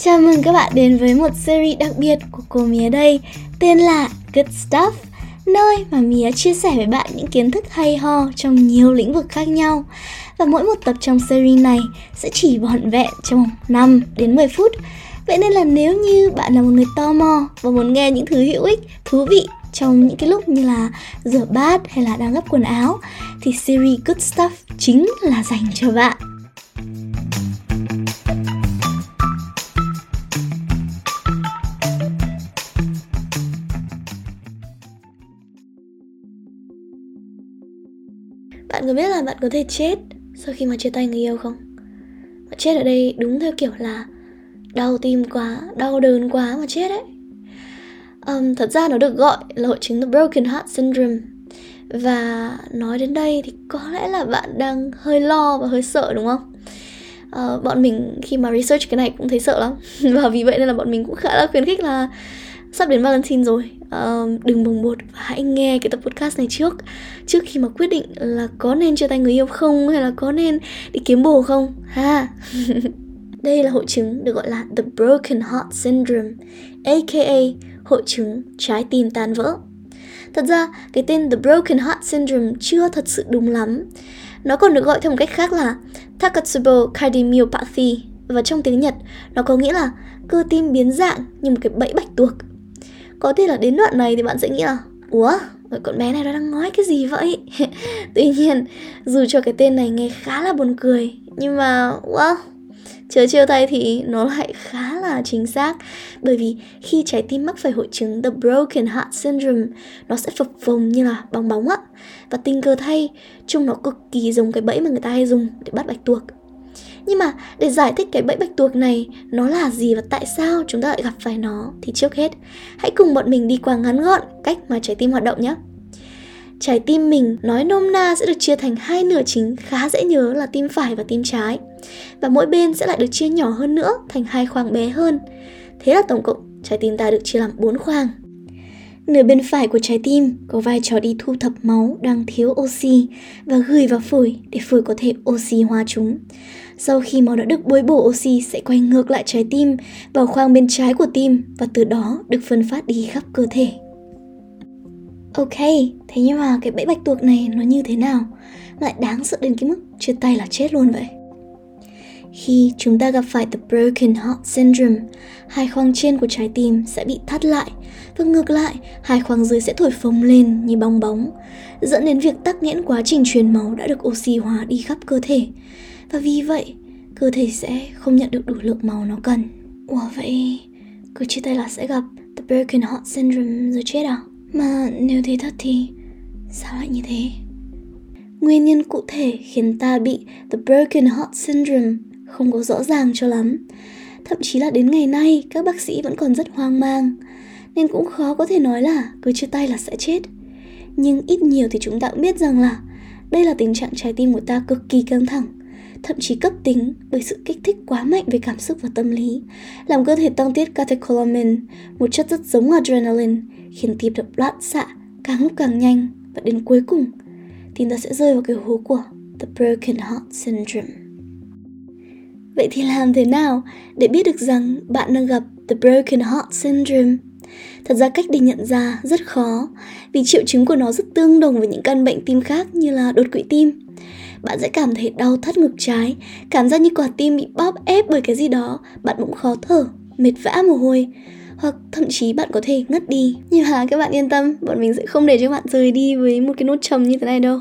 Chào mừng các bạn đến với một series đặc biệt của cô Mía đây Tên là Good Stuff Nơi mà Mía chia sẻ với bạn những kiến thức hay ho trong nhiều lĩnh vực khác nhau Và mỗi một tập trong series này sẽ chỉ vỏn vẹn trong 5 đến 10 phút Vậy nên là nếu như bạn là một người tò mò và muốn nghe những thứ hữu ích, thú vị trong những cái lúc như là rửa bát hay là đang gấp quần áo thì series Good Stuff chính là dành cho bạn. Bạn có biết là bạn có thể chết sau khi mà chia tay người yêu không? Mà chết ở đây đúng theo kiểu là đau tim quá, đau đớn quá mà chết ấy. Um, thật ra nó được gọi là hội chứng The Broken Heart Syndrome và nói đến đây thì có lẽ là bạn đang hơi lo và hơi sợ đúng không? Uh, bọn mình khi mà research cái này cũng thấy sợ lắm và vì vậy nên là bọn mình cũng khá là khuyến khích là sắp đến Valentine rồi. Uh, đừng bồng bột và hãy nghe cái tập podcast này trước. Trước khi mà quyết định là có nên chia tay người yêu không hay là có nên đi kiếm bồ không? Ha. Đây là hội chứng được gọi là the broken heart syndrome aka hội chứng trái tim tan vỡ. Thật ra cái tên the broken heart syndrome chưa thật sự đúng lắm. Nó còn được gọi theo một cách khác là Takotsubo cardiomyopathy và trong tiếng Nhật nó có nghĩa là cơ tim biến dạng như một cái bẫy bạch tuộc có thể là đến đoạn này thì bạn sẽ nghĩ là, ủa con bé này nó đang nói cái gì vậy? Tuy nhiên, dù cho cái tên này nghe khá là buồn cười, nhưng mà wow chớ chiêu tay thì nó lại khá là chính xác. Bởi vì khi trái tim mắc phải hội chứng the broken heart syndrome, nó sẽ phập phồng như là bong bóng á. Và tình cờ thay trông nó cực kỳ giống cái bẫy mà người ta hay dùng để bắt bạch tuộc nhưng mà để giải thích cái bẫy bạch tuộc này, nó là gì và tại sao chúng ta lại gặp phải nó thì trước hết, hãy cùng bọn mình đi qua ngắn gọn cách mà trái tim hoạt động nhé. Trái tim mình nói nôm na sẽ được chia thành hai nửa chính khá dễ nhớ là tim phải và tim trái. Và mỗi bên sẽ lại được chia nhỏ hơn nữa thành hai khoang bé hơn. Thế là tổng cộng, trái tim ta được chia làm bốn khoang. Nửa bên phải của trái tim có vai trò đi thu thập máu đang thiếu oxy và gửi vào phổi để phổi có thể oxy hóa chúng. Sau khi máu đã được bồi bổ oxy sẽ quay ngược lại trái tim vào khoang bên trái của tim và từ đó được phân phát đi khắp cơ thể. Ok, thế nhưng mà cái bẫy bạch tuộc này nó như thế nào? Lại đáng sợ đến cái mức chia tay là chết luôn vậy. Khi chúng ta gặp phải the broken heart syndrome, hai khoang trên của trái tim sẽ bị thắt lại và ngược lại, hai khoang dưới sẽ thổi phồng lên như bong bóng, dẫn đến việc tắc nghẽn quá trình truyền máu đã được oxy hóa đi khắp cơ thể. Và vì vậy, cơ thể sẽ không nhận được đủ lượng máu nó cần. Ủa vậy, cứ chia tay là sẽ gặp the broken heart syndrome rồi chết à? Mà nếu thế thật thì sao lại như thế? Nguyên nhân cụ thể khiến ta bị the broken heart syndrome không có rõ ràng cho lắm. Thậm chí là đến ngày nay các bác sĩ vẫn còn rất hoang mang nên cũng khó có thể nói là cứ chia tay là sẽ chết. Nhưng ít nhiều thì chúng ta cũng biết rằng là đây là tình trạng trái tim của ta cực kỳ căng thẳng, thậm chí cấp tính bởi sự kích thích quá mạnh về cảm xúc và tâm lý, làm cơ thể tăng tiết catecholamine, một chất rất giống adrenaline, khiến tim đập loạn xạ càng lúc càng nhanh và đến cuối cùng tim ta sẽ rơi vào cái hố của the broken heart syndrome. Vậy thì làm thế nào để biết được rằng bạn đang gặp the broken heart syndrome? Thật ra cách để nhận ra rất khó vì triệu chứng của nó rất tương đồng với những căn bệnh tim khác như là đột quỵ tim. Bạn sẽ cảm thấy đau thắt ngực trái, cảm giác như quả tim bị bóp ép bởi cái gì đó, bạn bụng khó thở, mệt vã mồ hôi, hoặc thậm chí bạn có thể ngất đi nhưng mà các bạn yên tâm bọn mình sẽ không để cho bạn rời đi với một cái nốt trầm như thế này đâu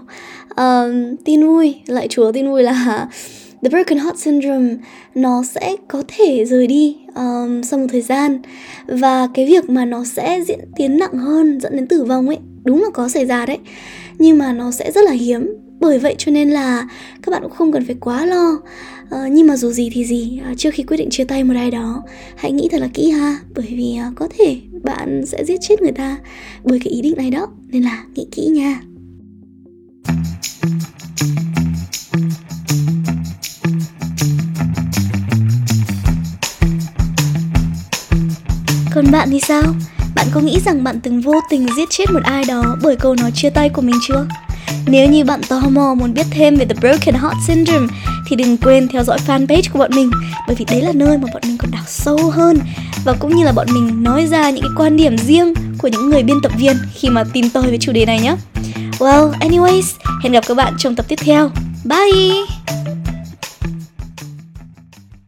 uh, tin vui lại chúa tin vui là the broken heart syndrome nó sẽ có thể rời đi um, sau một thời gian. Và cái việc mà nó sẽ diễn tiến nặng hơn dẫn đến tử vong ấy đúng là có xảy ra đấy. Nhưng mà nó sẽ rất là hiếm. Bởi vậy cho nên là các bạn cũng không cần phải quá lo. Uh, nhưng mà dù gì thì gì uh, trước khi quyết định chia tay một ai đó hãy nghĩ thật là kỹ ha. Bởi vì uh, có thể bạn sẽ giết chết người ta bởi cái ý định này đó. Nên là nghĩ kỹ nha. Còn bạn thì sao? Bạn có nghĩ rằng bạn từng vô tình giết chết một ai đó bởi câu nói chia tay của mình chưa? Nếu như bạn tò mò muốn biết thêm về The Broken Heart Syndrome thì đừng quên theo dõi fanpage của bọn mình bởi vì đấy là nơi mà bọn mình còn đào sâu hơn và cũng như là bọn mình nói ra những cái quan điểm riêng của những người biên tập viên khi mà tìm tòi về chủ đề này nhé. Well, anyways, hẹn gặp các bạn trong tập tiếp theo. Bye!